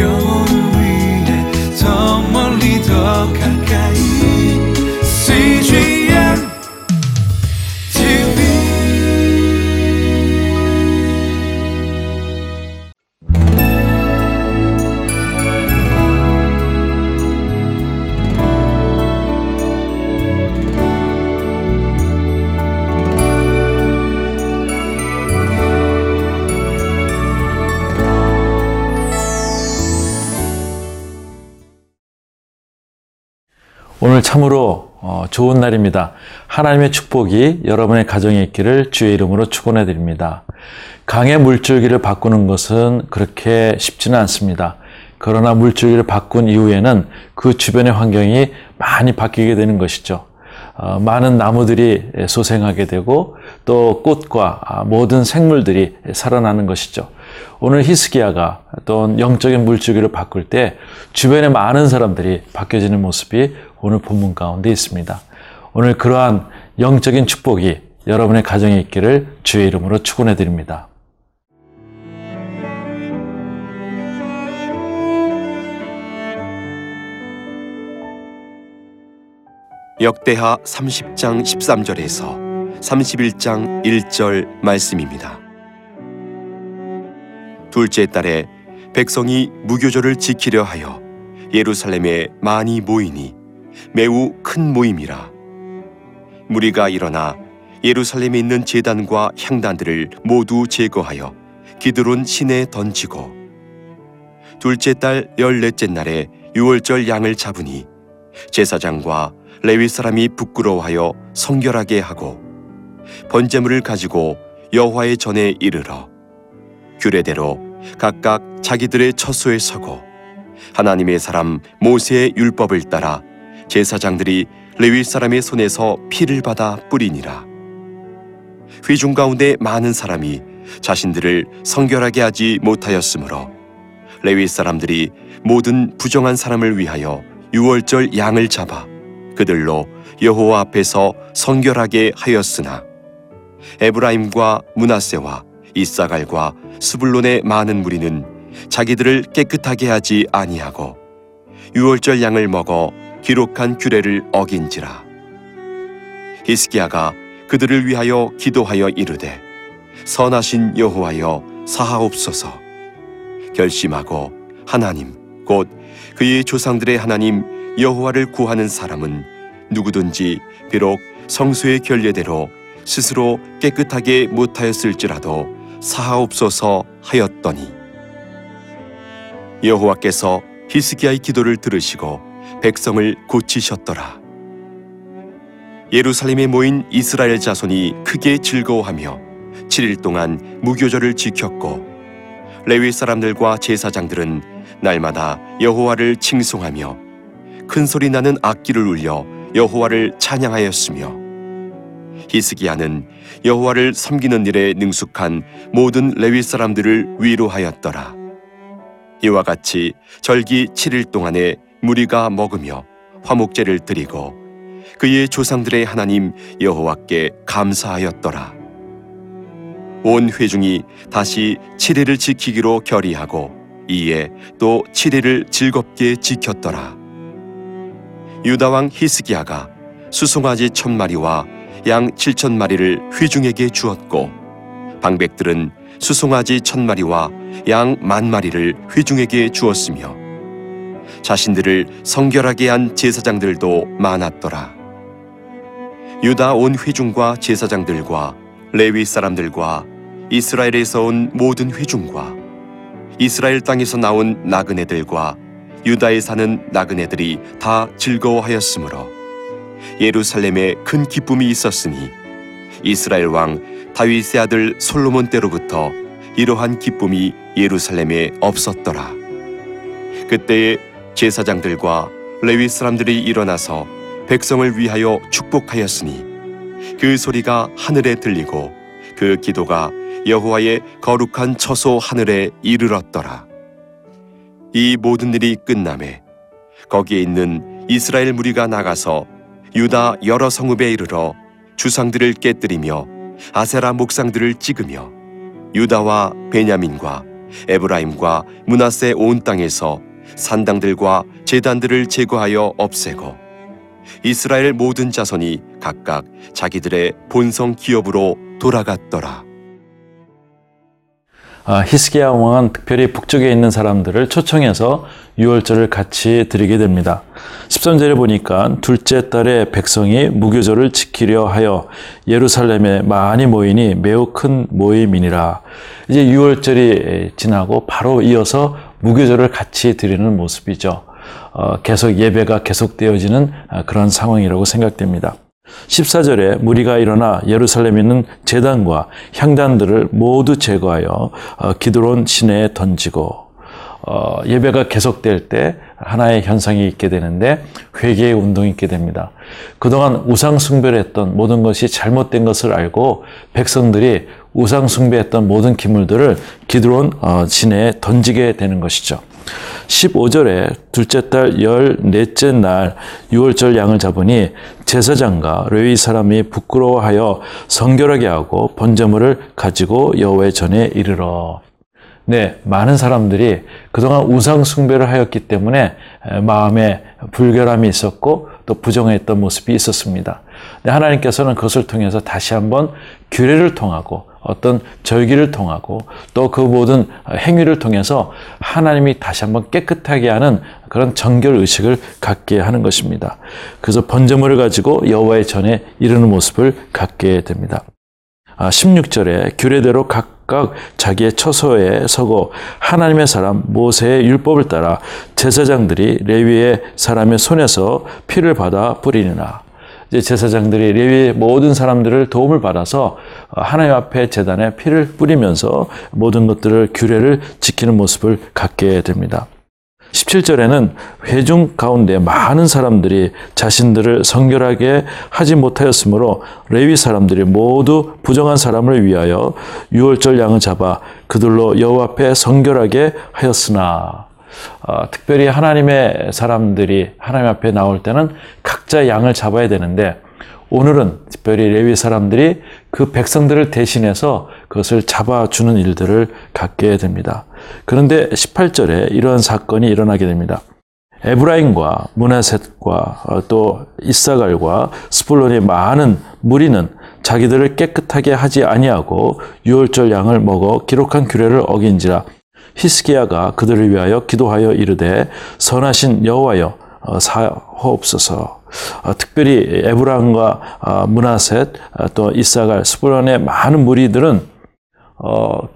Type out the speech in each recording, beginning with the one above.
영 오늘 참으로 어, 좋은 날입니다. 하나님의 축복이 여러분의 가정에 있기를 주의 이름으로 축원해 드립니다. 강의 물줄기를 바꾸는 것은 그렇게 쉽지는 않습니다. 그러나 물줄기를 바꾼 이후에는 그 주변의 환경이 많이 바뀌게 되는 것이죠. 어, 많은 나무들이 소생하게 되고 또 꽃과 아, 모든 생물들이 살아나는 것이죠. 오늘 히스기야가 또 영적인 물줄기를 바꿀 때 주변에 많은 사람들이 바뀌어지는 모습이 오늘 본문 가운데 있습니다. 오늘 그러한 영적인 축복이 여러분의 가정에 있기를 주의 이름으로 축원해 드립니다. 역대하 30장 13절에서 31장 1절 말씀입니다. 둘째 달에 백성이 무교절을 지키려 하여 예루살렘에 많이 모이니 매우 큰 모임이라. 무리가 일어나 예루살렘에 있는 제단과 향단들을 모두 제거하여 기드론 시내에 던지고 둘째 달 열넷째 날에 유월절 양을 잡으니 제사장과 레위 사람이 부끄러워하여 성결하게 하고 번제물을 가지고 여호와의 전에 이르러 규례대로 각각 자기들의 처소에 서고 하나님의 사람 모세의 율법을 따라 제사장들이 레위 사람의 손에서 피를 받아 뿌리니라. 회중 가운데 많은 사람이 자신들을 성결하게 하지 못하였으므로 레위 사람들이 모든 부정한 사람을 위하여 유월절 양을 잡아 그들로 여호와 앞에서 성결하게 하였으나 에브라임과 문하세와 이사갈과 스불론의 많은 무리는 자기들을 깨끗하게 하지 아니하고 유월절 양을 먹어 기록한 규례를 어긴지라. 히스기야가 그들을 위하여 기도하여 이르되 선하신 여호와여 사하옵소서. 결심하고 하나님 곧 그의 조상들의 하나님 여호와를 구하는 사람은 누구든지 비록 성수의 결례대로 스스로 깨끗하게 못하였을지라도 사하옵소서 하였더니. 여호와께서 히스기야의 기도를 들으시고 백성을 고치셨더라. 예루살렘에 모인 이스라엘 자손이 크게 즐거워하며 7일 동안 무교절을 지켰고 레위 사람들과 제사장들은 날마다 여호와를 칭송하며 큰 소리 나는 악기를 울려 여호와를 찬양하였으며 히스기야는 여호와를 섬기는 일에 능숙한 모든 레위 사람들을 위로하였더라. 이와 같이 절기 7일 동안에 무리가 먹으며 화목제를 드리고 그의 조상들의 하나님 여호와께 감사하였더라. 온 회중이 다시 7일을 지키기로 결의하고 이에 또 7일을 즐겁게 지켰더라. 유다 왕 히스기야가 수송아지 천 마리와 양 칠천 마리를 회중에게 주었고 방백들은 수송아지 천 마리와 양 만 마리를 회중에게 주었으며 자신들을 성결하게 한 제사장들도 많았더라. 유다 온 회중과 제사장들과 레위 사람들과 이스라엘에서 온 모든 회중과 이스라엘 땅에서 나온 나그네들과 유다에 사는 나그네들이 다 즐거워하였으므로 예루살렘에 큰 기쁨이 있었으니 이스라엘 왕 다윗의 아들 솔로몬 때로부터 이러한 기쁨이 예루살렘에 없었더라. 그때에 제사장들과 레위 사람들이 일어나서 백성을 위하여 축복하였으니 그 소리가 하늘에 들리고 그 기도가 여호와의 거룩한 처소 하늘에 이르렀더라. 이 모든 일이 끝남에 거기에 있는 이스라엘 무리가 나가서 유다 여러 성읍에 이르러 주상들을 깨뜨리며 아세라 목상들을 찍으며 유다와 베냐민과 에브라임과 문하세 온 땅에서 산당들과 제단들을 제거하여 없애고 이스라엘 모든 자손이 각각 자기들의 본성 기업으로 돌아갔더라. 아, 히스기야 왕은 특별히 북쪽에 있는 사람들을 초청해서 유월절을 같이 드리게 됩니다. 13절에 보니까 둘째 달에 백성이 무교절을 지키려 하여 예루살렘에 많이 모이니 매우 큰 모임이니라. 이제 유월절이 지나고 바로 이어서 무교절을 같이 드리는 모습이죠. 어, 계속 예배가 계속되어지는 그런 상황이라고 생각됩니다. 14절에 무리가 일어나 예루살렘에 있는 재단과 향단들을 모두 제거하여 어, 기드론 시내에 던지고 어, 예배가 계속될 때 하나의 현상이 있게 되는데 회개의 운동이 있게 됩니다. 그동안 우상 숭배를 했던 모든 것이 잘못된 것을 알고 백성들이 우상 숭배했던 모든 기물들을 기드론 어, 시내에 던지게 되는 것이죠. 15절에 둘째 달 열넷째 날 유월절 양을 잡으니 제사장과 레위 사람이 부끄러워하여 성결하게 하고 번제물을 가지고 여호와의 전에 이르러 네, 많은 사람들이 그동안 우상 숭배를 하였기 때문에 마음에 불결함이 있었고 또 부정했던 모습이 있었습니다. 하나님께서는 그것을 통해서 다시 한번 규례를 통하고 어떤 절기를 통하고 또 그 모든 행위를 통해서 하나님이 다시 한번 깨끗하게 하는 그런 정결 의식을 갖게 하는 것입니다. 그래서 번제물을 가지고 여호와의 전에 이르는 모습을 갖게 됩니다. 16절에 아, 규례대로 각각 자기의 처소에 서고 하나님의 사람 모세의 율법을 따라 제사장들이 레위의 사람의 손에서 피를 받아 뿌리니라. 이제 제사장들이 레위의 모든 사람들을 도움을 받아서 하나님 앞에 재단에 피를 뿌리면서 모든 것들을 규례를 지키는 모습을 갖게 됩니다. 17절에는 회중 가운데 많은 사람들이 자신들을 성결하게 하지 못하였으므로 레위 사람들이 모두 부정한 사람을 위하여 유월절 양을 잡아 그들로 여호와 앞에 성결하게 하였으나 어, 특별히 하나님의 사람들이 하나님 앞에 나올 때는 각자 양을 잡아야 되는데 오늘은 특별히 레위 사람들이 그 백성들을 대신해서 그것을 잡아주는 일들을 갖게 됩니다. 그런데 18절에 이러한 사건이 일어나게 됩니다. 에브라임과 문하셋과 어, 또 이사갈과 스불론의 많은 무리는 자기들을 깨끗하게 하지 아니하고 유월절 양을 먹어 기록한 규례를 어긴지라 히스기야가 그들을 위하여 기도하여 이르되 선하신 여호와여 어, 사하옵소서. 어, 특별히 에브라임과 어, 문하셋 또 이사갈 스불론의 많은 무리들은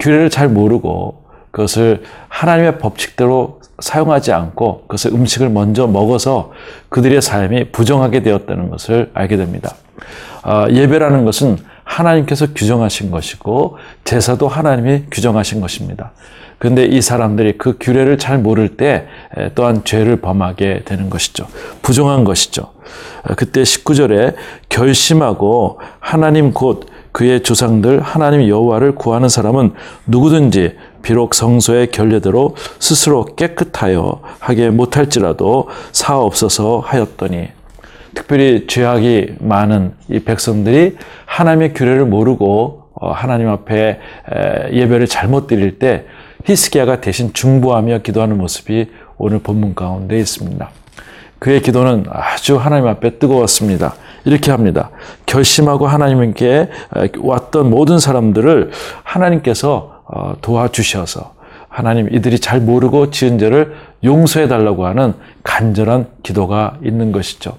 규례를 잘 모르고 그것을 하나님의 법칙대로 사용하지 않고 그것을 음식을 먼저 먹어서 그들의 삶이 부정하게 되었다는 것을 알게 됩니다. 예배라는 것은 하나님께서 규정하신 것이고 제사도 하나님이 규정하신 것입니다. 근데 이 사람들이 그 규례를 잘 모를 때 또한 죄를 범하게 되는 것이죠. 부정한 것이죠. 그때 19절에 결심하고 하나님 곧 그의 조상들 하나님 여호와를 구하는 사람은 누구든지 비록 성소의 결례대로 스스로 깨끗하여 하게 못할지라도 사없어서 하였더니 특별히 죄악이 많은 이 백성들이 하나님의 규례를 모르고 어, 하나님 앞에 예배를 잘못 드릴 때 히스기야가 대신 중보하며 기도하는 모습이 오늘 본문 가운데 있습니다. 그의 기도는 아주 하나님 앞에 뜨거웠습니다. 이렇게 합니다. 결심하고 하나님께 왔던 모든 사람들을 하나님께서 어, 도와주셔서 하나님 이들이 잘 모르고 지은 죄를 용서해 달라고 하는 간절한 기도가 있는 것이죠.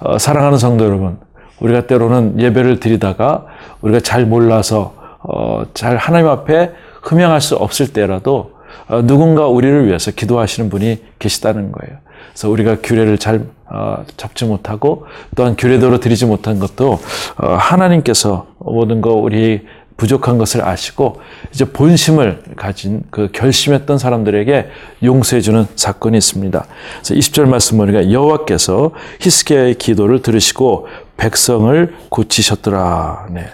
어, 사랑하는 성도 여러분, 우리가 때로는 예배를 드리다가 우리가 잘 몰라서 어, 잘 하나님 앞에 흠양할 수 없을 때라도 어, 누군가 우리를 위해서 기도하시는 분이 계시다는 거예요. 그래서 우리가 규례를 잘 어, 잡지 못하고 또한 규례대로 드리지 못한 것도 어, 하나님께서 모든 거 우리 부족한 것을 아시고 이제 본심을 가진 그 결심했던 사람들에게 용서해 주는 사건이 있습니다. 그래서 20절 말씀 보니까 여호와께서 히스기야의 기도를 들으시고 백성을 고치셨더라. 네.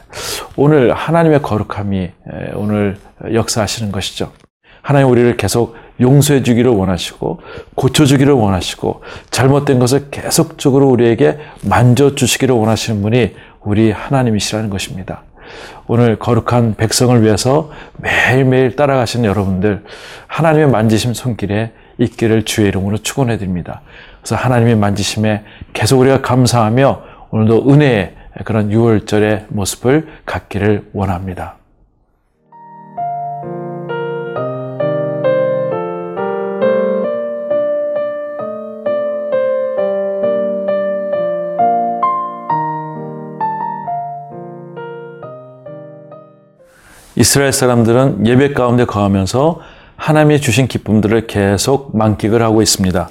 오늘 하나님의 거룩함이 오늘 역사하시는 것이죠. 하나님 우리를 계속 용서해 주기를 원하시고 고쳐 주기를 원하시고 잘못된 것을 계속적으로 우리에게 만져 주시기를 원하시는 분이 우리 하나님이시라는 것입니다. 오늘 거룩한 백성을 위해서 매일매일 따라가시는 여러분들 하나님의 만지심 손길에 있기를 주의 이름으로 축원해 드립니다. 그래서 하나님의 만지심에 계속 우리가 감사하며 오늘도 은혜의 그런 6월절의 모습을 갖기를 원합니다. 이스라엘 사람들은 예배 가운데 거하면서 하나님이 주신 기쁨들을 계속 만끽을 하고 있습니다.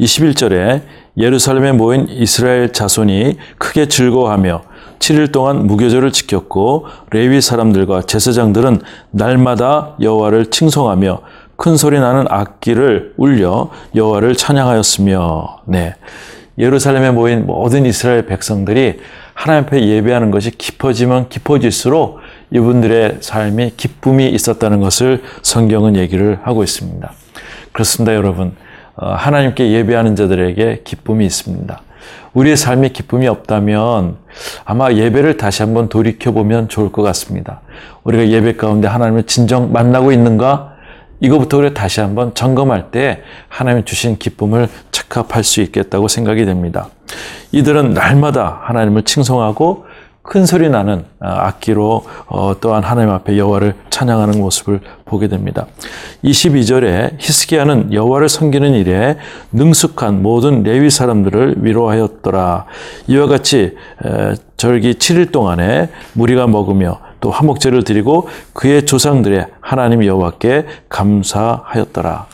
21절에 예루살렘에 모인 이스라엘 자손이 크게 즐거워하며 7일 동안 무교절을 지켰고 레위 사람들과 제사장들은 날마다 여호와를 칭송하며 큰 소리 나는 악기를 울려 여호와를 찬양하였으며 네. 예루살렘에 모인 모든 이스라엘 백성들이 하나님 앞에 예배하는 것이 깊어지면 깊어질수록 이분들의 삶이 기쁨이 있었다는 것을 성경은 얘기를 하고 있습니다. 그렇습니다, 여러분. 어, 하나님께 예배하는 자들에게 기쁨이 있습니다. 우리의 삶에 기쁨이 없다면 아마 예배를 다시 한번 돌이켜보면 좋을 것 같습니다. 우리가 예배 가운데 하나님을 진정 만나고 있는가? 이거부터 우리 다시 한번 점검할 때 하나님 주신 기쁨을 착합할 수 있겠다고 생각이 됩니다. 이들은 날마다 하나님을 칭송하고 큰 소리 나는 아, 악기로 어, 또한 하나님 앞에 여호와를 찬양하는 모습을 보게 됩니다. 22절에 히스기야는 여호와를 섬기는 일에 능숙한 모든 레위 사람들을 위로하였더라. 이와 같이 절기 7일 동안에 무리가 먹으며 또 화목제를 드리고 그의 조상들의 하나님 여호와께 감사하였더라.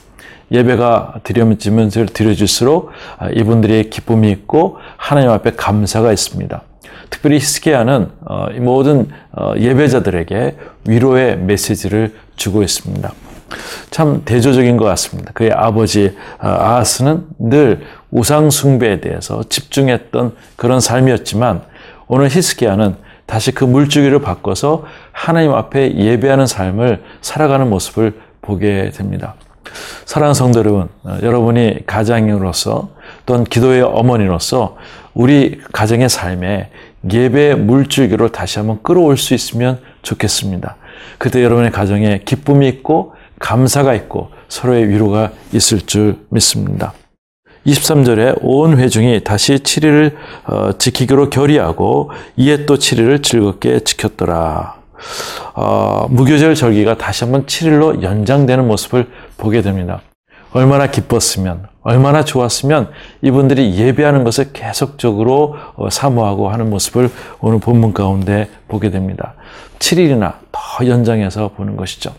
예배가 드려지면 드려질수록 아, 이분들의 기쁨이 있고 하나님 앞에 감사가 있습니다. 특별히 히스기야는 어, 모든 어, 예배자들에게 위로의 메시지를 주고 있습니다. 참 대조적인 것 같습니다. 그의 아버지 어, 아하스는 늘 우상 숭배에 대해서 집중했던 그런 삶이었지만 오늘 히스기야는 다시 그 물주기를 바꿔서 하나님 앞에 예배하는 삶을 살아가는 모습을 보게 됩니다. 사랑하는 성도 여러분, 여러분이 가장으로서 또는 기도의 어머니로서 우리 가정의 삶에 예배 물줄기로 다시 한번 끌어올 수 있으면 좋겠습니다. 그때 여러분의 가정에 기쁨이 있고 감사가 있고 서로의 위로가 있을 줄 믿습니다. 23절에 온 회중이 다시 7일을 어, 지키기로 결의하고 이에 또 7일을 즐겁게 지켰더라. 어, 무교절 절기가 다시 한번 7일로 연장되는 모습을 보게 됩니다. 얼마나 기뻤으면, 얼마나 좋았으면 이분들이 예배하는 것을 계속적으로 어, 사모하고 하는 모습을 오늘 본문 가운데 보게 됩니다. 7일이나 더 연장해서 보는 것이죠.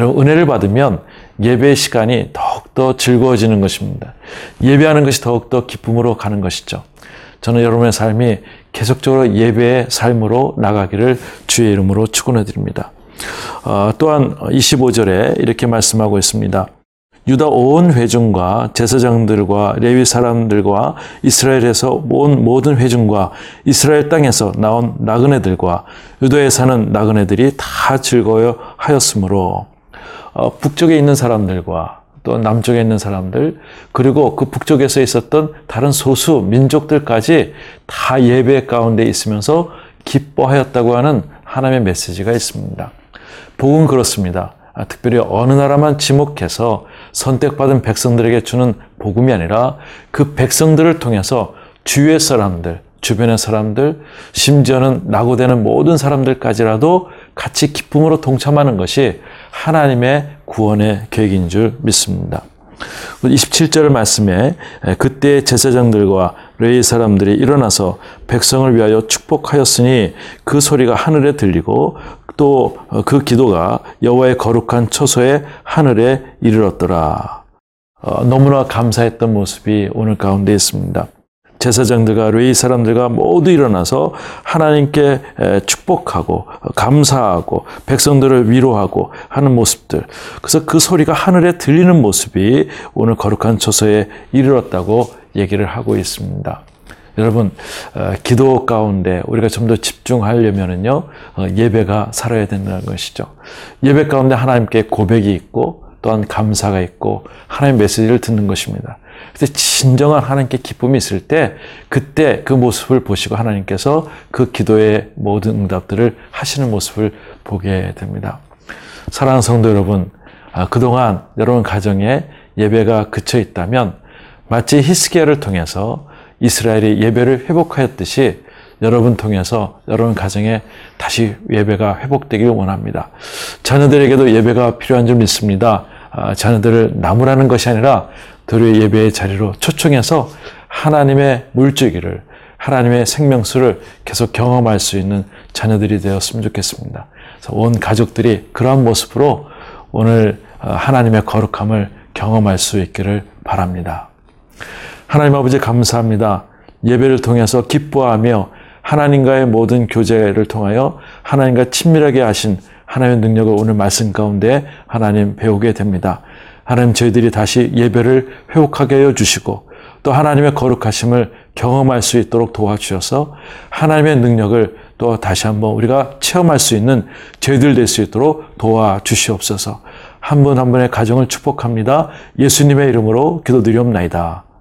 여러분, 은혜를 받으면 예배 시간이 더욱더 즐거워지는 것입니다. 예배하는 것이 더욱더 기쁨으로 가는 것이죠. 저는 여러분의 삶이 계속적으로 예배의 삶으로 나가기를 주의 이름으로 축원해 드립니다. 어, 또한 25절에 이렇게 말씀하고 있습니다. 유다 온 회중과 제사장들과 레위 사람들과 이스라엘에서 온 모든 회중과 이스라엘 땅에서 나온 나그네들과 유다에 사는 나그네들이 다 즐거워 하였으므로 어, 북쪽에 있는 사람들과 또 남쪽에 있는 사람들 그리고 그 북쪽에서 있었던 다른 소수 민족들까지 다 예배 가운데 있으면서 기뻐하였다고 하는 하나님의 메시지가 있습니다. 복은 그렇습니다. 아, 특별히 어느 나라만 지목해서 선택받은 백성들에게 주는 복음이 아니라 그 백성들을 통해서 주위의 사람들, 주변의 사람들, 심지어는 낙오되는 모든 사람들까지라도 같이 기쁨으로 동참하는 것이 하나님의 구원의 계획인 줄 믿습니다. 27절 말씀에 그때 제사장들과 레이 사람들이 일어나서 백성을 위하여 축복하였으니 그 소리가 하늘에 들리고 또그 어, 기도가 여호와의 거룩한 처소에 하늘에 이르렀더라. 어, 너무나 감사했던 모습이 오늘 가운데 있습니다. 제사장들과 레이 사람들과 모두 일어나서 하나님께 축복하고 감사하고 백성들을 위로하고 하는 모습들. 그래서 그 소리가 하늘에 들리는 모습이 오늘 거룩한 처소에 이르렀다고 얘기를 하고 있습니다. 여러분 어, 기도 가운데 우리가 좀 더 집중하려면은요 어, 예배가 살아야 된다는 것이죠. 예배 가운데 하나님께 고백이 있고 또한 감사가 있고 하나님의 메시지를 듣는 것입니다. 그래서 진정한 하나님께 기쁨이 있을 때 그때 그 모습을 보시고 하나님께서 그 기도의 모든 응답들을 하시는 모습을 보게 됩니다. 사랑하는 성도 여러분, 아, 그동안 여러분 가정에 예배가 그쳐 있다면 마치 히스기야를 통해서 이스라엘이 예배를 회복하였듯이 여러분 통해서 여러분 가정에 다시 예배가 회복되기를 원합니다. 자녀들에게도 예배가 필요한 줄 믿습니다. 아, 자녀들을 나무라는 것이 아니라 도리어 예배의 자리로 초청해서 하나님의 물주기를 하나님의 생명수를 계속 경험할 수 있는 자녀들이 되었으면 좋겠습니다. 온 가족들이 그러한 모습으로 오늘 어, 하나님의 거룩함을 경험할 수 있기를 바랍니다. 하나님 아버지 감사합니다. 예배를 통해서 기뻐하며 하나님과의 모든 교제를 통하여 하나님과 친밀하게 하신 하나님의 능력을 오늘 말씀 가운데 하나님 배우게 됩니다. 하나님 저희들이 다시 예배를 회복하게 하여 주시고 또 하나님의 거룩하심을 경험할 수 있도록 도와주셔서 하나님의 능력을 또 다시 한번 우리가 체험할 수 있는 저희들 될 수 있도록 도와주시옵소서. 한 분한 분의 가정을 축복합니다. 예수님의 이름으로 기도드리옵나이다.